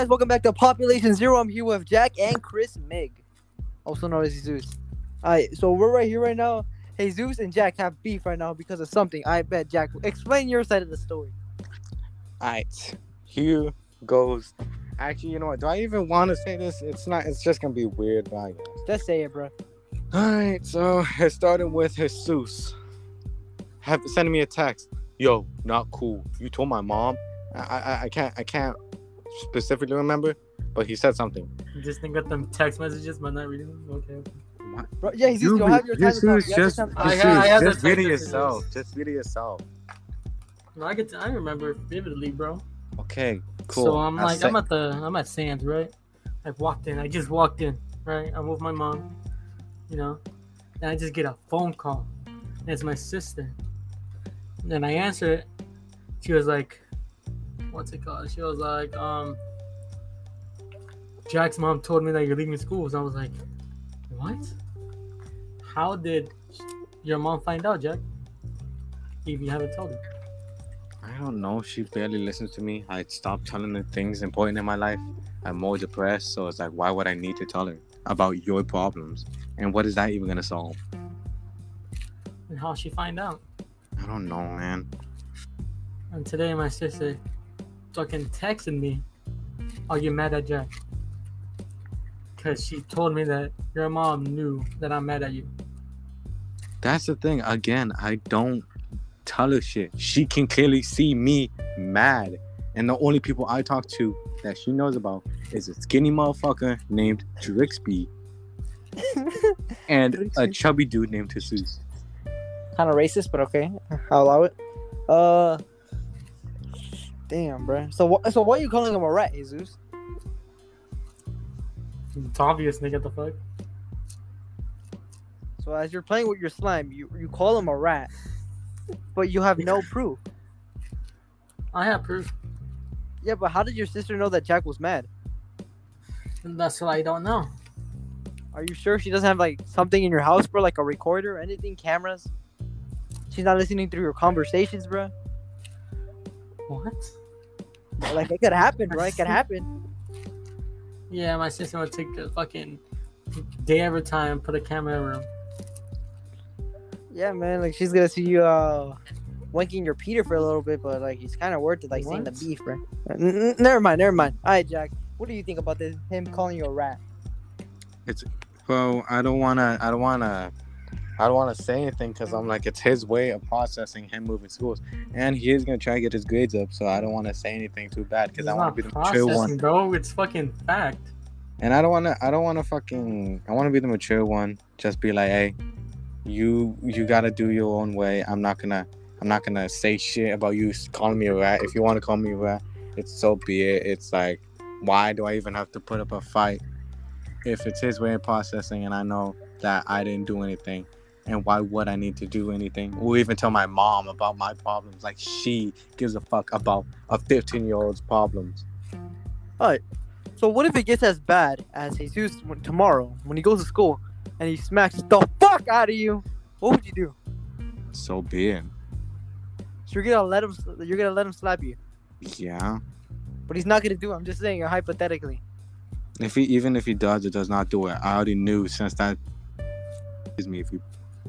guys? Welcome back to Population Zero. I'm here with Jack and Chris Mig, also known as Jesus. Alright, so we're right here right now. Jesus and Jack have beef right now because of something. I bet Jack. Explain your side of the story. Alright, here goes. Actually, you know what? Do I even want to say this? It's not. It's just gonna be weird, but I guess. Just say it, bro. Alright, so it started with Jesus. Have sending me a text. Yo, not cool. You told my mom. I, I, I can't. I can't specifically remember, but he said something. You just think got them text messages, but not reading them. Okay. Bro, yeah, Jesus, you, will have your time to You have your just, time to I talk. I have just the read it yourself. Just read it yourself. No, I get. I remember vividly, bro. Okay, cool. So I'm I like, said- I'm at the, I'm at Sam's, right? I walked in. I just walked in, right? I'm with my mom, you know, and I just get a phone call. And it's my sister. And then I answer it. She was like, "What's it called?" She was like, "Um, Jack's mom told me that you're leaving school." So I was like, "What? How did your mom find out, Jack? If you haven't told her." I don't know. She barely listens to me. I stopped telling her things important in my life. I'm more depressed, so it's like, why would I need to tell her about your problems? And what is that even gonna solve? And how she find out? I don't know, man. And today my sister fucking texted me, Are you mad at Jack? Because she told me that your mom knew that I'm mad at you. That's the thing. Again, I don't tell her shit. She can clearly see me mad. And the only people I talk to that she knows about is a skinny motherfucker named Drixby and a chubby dude named Jesus. Kind of racist, but okay, I'll allow it. Uh, damn, bro. So, wh- so why are you calling him a rat, Jesus? It's obvious, nigga, the fuck? So as you're playing with your slime, you you call him a rat, but you have no proof. I have proof. Yeah, but how did your sister know that Jack was mad? That's what I don't know. Are you sure she doesn't have like something in your house, bro, like a recorder, anything, cameras? She's not listening through your conversations, bro. What? Like it could happen, bro. It could happen. Yeah, my sister would take the fucking day every time, put a camera in her room. Yeah, man. Like she's gonna see you uh wanking your Peter for a little bit, but like it's kind of worth it, like seeing the beef, bro. N- n- never mind, never mind. All right, Jack. What do you think about this? Him calling you a rat? It's well, I don't wanna. I don't wanna. I don't want to say anything because I'm like it's his way of processing him moving schools, and he is gonna try to get his grades up. So I don't want to say anything too bad because I want to be the mature one. bro. It's fucking fact. And I don't want to. I don't want to fucking. I want to be the mature one. Just be like, hey, you you gotta do your own way. I'm not gonna. I'm not gonna say shit about you calling me a rat. If you want to call me a rat, it's so be it. It's like, why do I even have to put up a fight if it's his way of processing and I know that I didn't do anything? And why would I need to do anything? Or even tell my mom about my problems? Like she gives a fuck about a 15 year old's problems. All right. So what if it gets as bad as Jesus tomorrow when he goes to school and he smacks the fuck out of you? What would you do? So be it. So you're gonna let him? You're gonna let him slap you? Yeah. But he's not gonna do it. I'm just saying, hypothetically. If he even if he does or does not do it, I already knew since that is me. If he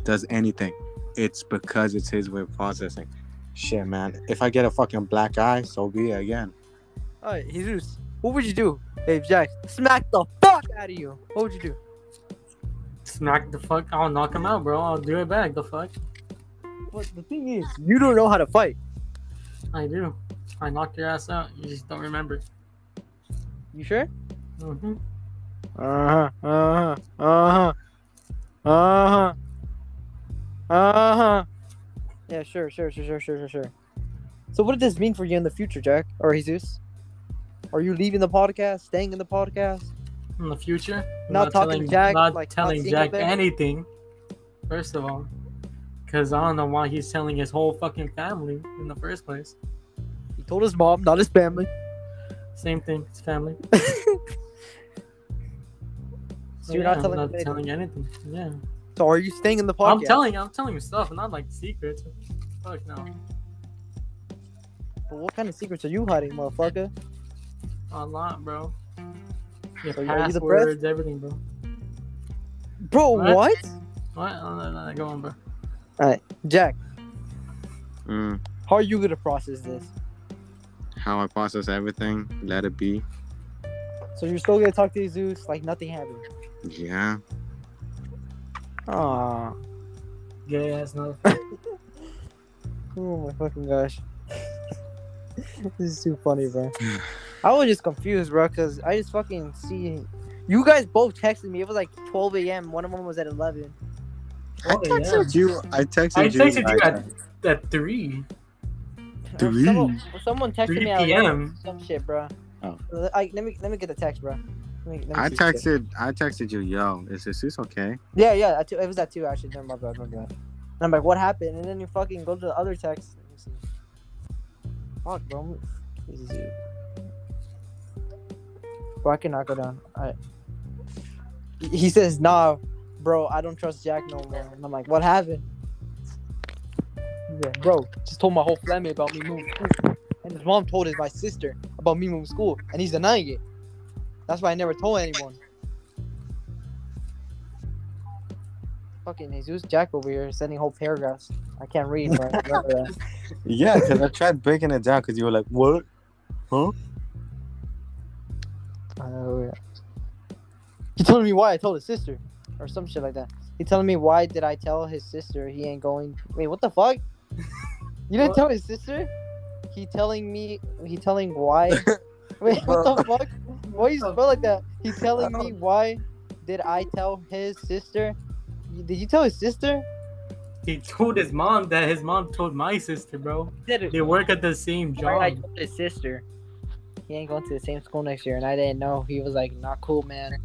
does anything, it's because it's his way of processing. Shit, man. If I get a fucking black eye, so be it again. All right, Jesus, what would you do if Jack smacked the fuck out of you? What would you do? Smack the fuck. I'll knock him out, bro. I'll do it back. The fuck. But the thing is, you don't know how to fight. I do. I knocked your ass out. You just don't remember. You sure? hmm Uh huh. Uh huh. Uh huh. Uh huh. Uh huh. Yeah, sure, sure, sure, sure, sure, sure, sure. So, what does this mean for you in the future, Jack or Jesus? Are you leaving the podcast? Staying in the podcast? In the future, I'm Not talking telling, to Jack, Not like, telling seeing Jack anything. First of all, because I don't know why he's telling his whole fucking family in the first place. He told his mom, not his family. Same thing. It's family. So you're Yeah, not telling not anything. telling anything. Yeah. So, are you staying in the podcast? I'm telling. You, I'm telling you stuff, not like secrets. Fuck no. But what kind of secrets are you hiding, motherfucker? A lot, bro. Your So are you the passwords, everything, bro. Bro, What? what? What? Oh, no, no, no, go on, bro. All right, Jack, Mm, how are you gonna process this? how I process everything, let it be. So you're still gonna talk to Jesus like nothing happened? Yeah. Aw. Gay ass no. Oh my fucking gosh. this is too funny, bro. I was just confused, bro, because I just fucking see you guys both texted me. It was like 12 a.m. One of them was at 11. I Oh, yeah. texted you. I texted I you. texted you I- at, at 3. Three. Someone, someone texted 3 me at 11 p.m.. some shit, bro. Oh. I, let me let me get the text, bro. Let me, let me I texted. I texted you. Yo, is this okay? Yeah, yeah. At two, it was that too. actually. Never mind, bro. Remember that. And I'm like, what happened? And then you fucking go to the other text. Let me see. Fuck, bro. This is you. Bro, I cannot go down. I. He- says, "Nah, bro. I don't trust Jack no more." And I'm like, "What happened?" Yeah, bro. Just told my whole family about me moving school, and his mom told his my sister about me moving school, and he's denying it. That's why I never told anyone. Fucking Jesus Jack over here sending whole paragraphs. I can't read, bro. Remember that. Yeah, because I tried breaking it down because you were like, what? Huh? Oh yeah. He told me why I told his sister, or some shit like that. He telling me why did I tell his sister he ain't going? Wait, what the fuck? You didn't What? tell his sister? He telling me. He telling why? Wait, what the fuck? Why you spell like that? He's telling me um, why did I tell his sister? Did you tell his sister? He told his mom that his mom told my sister, bro. Did it? They work at the same I job. told his sister he ain't going to the same school next year, and I didn't know. He was like, "Not cool, man."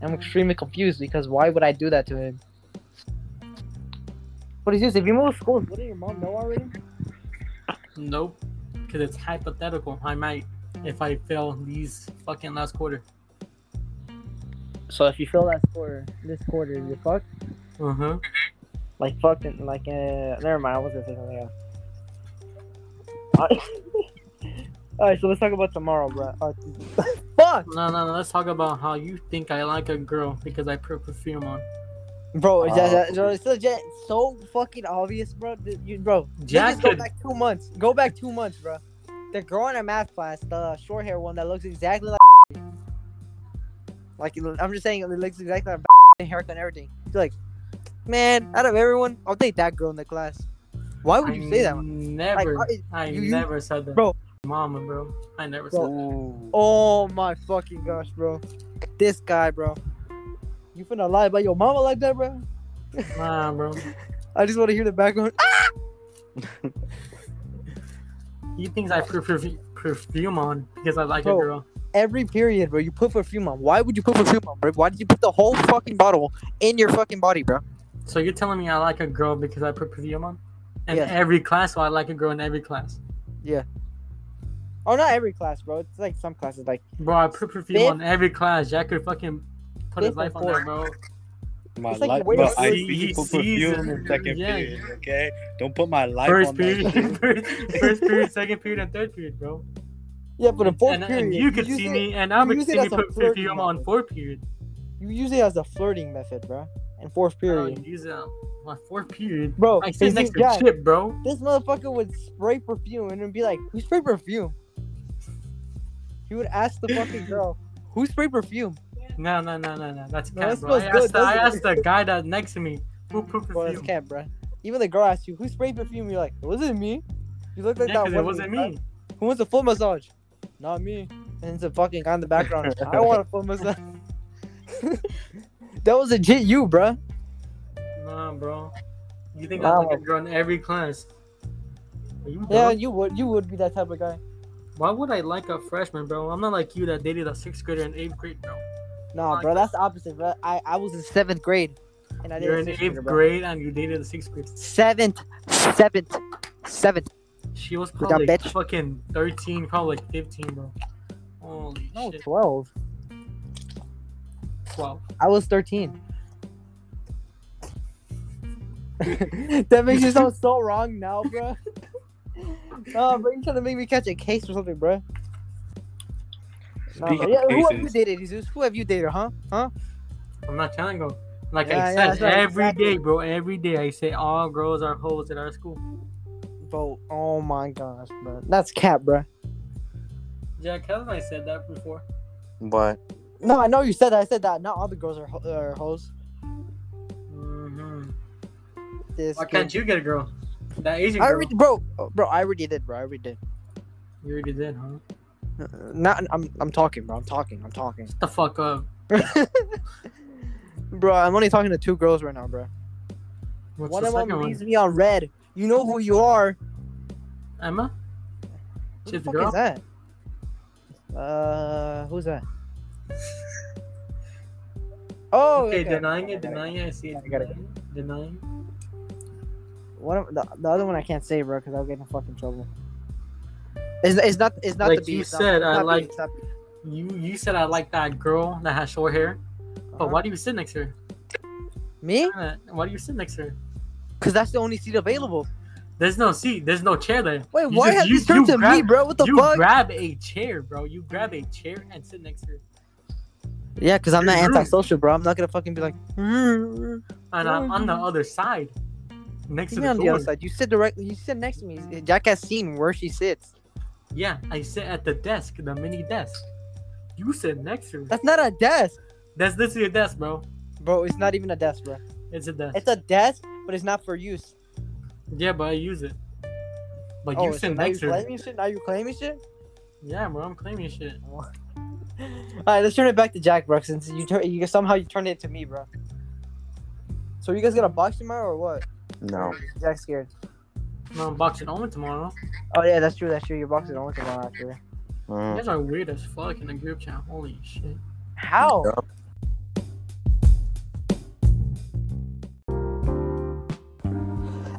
I'm extremely confused because why would I do that to him? What is this? If you move schools, wouldn't your mom know already? Nope. Because it's hypothetical. I might if I fail these fucking last quarter. So if you fail that quarter, this quarter, you're fucked. Uh huh. Like fucking, like uh, never mind. I was gonna say something else. All right, so let's talk about tomorrow, bro. Uh, fuck, No, no, no. Let's talk about how you think I like a girl because I put perfume on. bro. is that- Oh. that- bro, it's legit, so fucking obvious, bro. You, bro, Jack Just go could- back two months. Go back two months, bro. The girl in our math class, the short hair one that looks exactly like. Like I'm just saying, it looks exactly like haircut and everything. You're like, man, out of everyone, I'll date that girl in the class. Why would you say that? one? Never. Like, I you- you- never said that. Bro. Mama, bro. I never Bro. said that. Oh my fucking gosh, bro. This guy, bro. You finna lie about your mama like that, bro? Nah, bro. I just want to hear the background. He thinks I put perfu- perfume on because I like Bro. a girl. Every period, bro, you put perfume on. Why would you put perfume on, bro? Why did you put the whole fucking bottle in your fucking body, bro? So you're telling me I like a girl because I put perfume on? In Yes. every class, so I like a girl in every class. Yeah. Oh, not every class, bro. It's like some classes, like Bro, I put perfume Fifth- on every class. Jack could fucking put his life on there, bro. My It's like life, way bro, I see- see he put sees perfume it. in second Yeah. period, okay? Don't put my life First on that period, shit. first, first period, second period, and third period, bro. yeah, but in fourth and, period, and you could see it- me, and I you would see me put flirting perfume on fourth period. You use it as a flirting method, bro. In fourth I period, don't use it on my fourth period. bro. I is sit next this to guy- Chip, bro. This motherfucker would spray perfume and then be like, "Who sprayed perfume?" He would ask the fucking girl, "Who sprayed perfume?" No, no, no, no, no. That's No, cat, that bro. I smells good, asked, the, I asked the guy that next to me who put Bro, that's cat, bro. Even the girl asks you, "Who sprayed perfume?" You're like, "It wasn't me." You look like Yeah, that. 'cause one it wasn't guy- me. Who wants a full massage? Not me. And it's a fucking guy in the background. I want a full massage. that was legit you, bro. Nah, bro. You think Nah, I like a girl in every class? You Yeah, you would. You would be that type of guy. Why would I like a freshman, bro? I'm not like you that dated a sixth grader in eighth grade, bro. Nah, Like- bro, that's the opposite, bro. I, I was in seventh grade, and I You're in eighth grader, grade and you dated a sixth grade. Seventh, seventh, seventh. She was probably bitch. fucking 13, probably like 15, bro. Holy No, shit. twelve. 12. I was thirteen. that makes you sound so wrong now, bro. Oh, bro, you trying to make me catch a case or something, bro. No, Speaking yeah, of who have you dated, Jesus? Who have you dated, huh? Huh? I'm not telling you. Like Yeah, I yeah, said, that's right, every day, exactly. bro. Every day I say all girls are hoes at our school. Bro, oh my gosh, bro. That's cap, bro. Yeah, Kevin, I said that before. but No, I know you said that. I said that. Not all the girls are, ho- are hoes. hmm This Why can't you get a girl? That Asian I already, bro, bro. I already did, bro. I already did. You already did, huh? Not, I'm, I'm talking, bro. I'm talking. I'm talking. Shut the fuck up. bro, I'm only talking to two girls right now, bro. What's one the of them second one? leaves me on red. You know who you are. Emma? Who She's the a fuck girl? is that? Uh, who's that? Oh, okay, okay. denying it, denying it. I see it. I got it. Denying, denying. One of the, the other one I can't say, bro, because I'll get in fucking trouble. It's, it's not. It's not Like the beat. you not- said, it's I not like- not beat. You you said I like that girl that has short hair, but Uh-huh. why do you sit next to her? Me? Why do you sit next to her? Because that's the only seat available. There's no seat. There's no chair there. Wait, You why just- have you- you turned you to me, bro? What the you fuck? grab a chair, bro. You grab a chair and sit next to her. yeah, because I'm not antisocial, bro. I'm not gonna fucking be like. "Mm, And I'm on the other side, next to You the on the other side. You sit directly. You sit next to me. Jack has seen where she sits. Yeah, I sit at the desk, the mini desk. You sit next to her. That's not a desk, That's this is your desk, bro. bro. It's not even a desk, bro. It's a desk. It's a desk, but it's not for use. Yeah, but I use it. But oh, you so sit now you next to her. claiming shit? Now you claiming shit? Yeah, bro, I'm claiming shit. All right, let's turn it back to Jack, bro. Since you turn, you somehow you turned it to me, bro. So you guys gonna box tomorrow or what? no. Jack's scared. No, I'm boxing only tomorrow. Oh yeah, that's true. That's true. You're boxing only tomorrow, actually. You Mm. guys are weird as fuck in the group chat. Holy shit. How?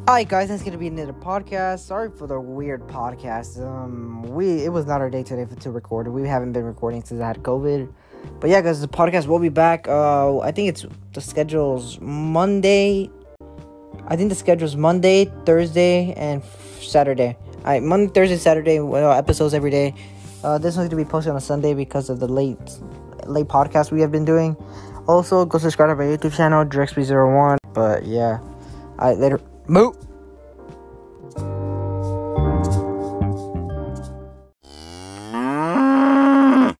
Alright guys, that's gonna be another podcast. Sorry for the weird podcast. Um we it was not our day today for, to record. We haven't been recording since I had COVID. But yeah guys, the podcast will be back. Uh I think it's the schedule's Monday. I think the schedule's Monday, Thursday, and Saturday. Alright, Monday, Thursday, Saturday, well, episodes every day. Uh this one's gonna be posted on a Sunday because of the late late podcast we have been doing. Also, go subscribe to my YouTube channel, Drexby01. But yeah. Alright, later. Moo!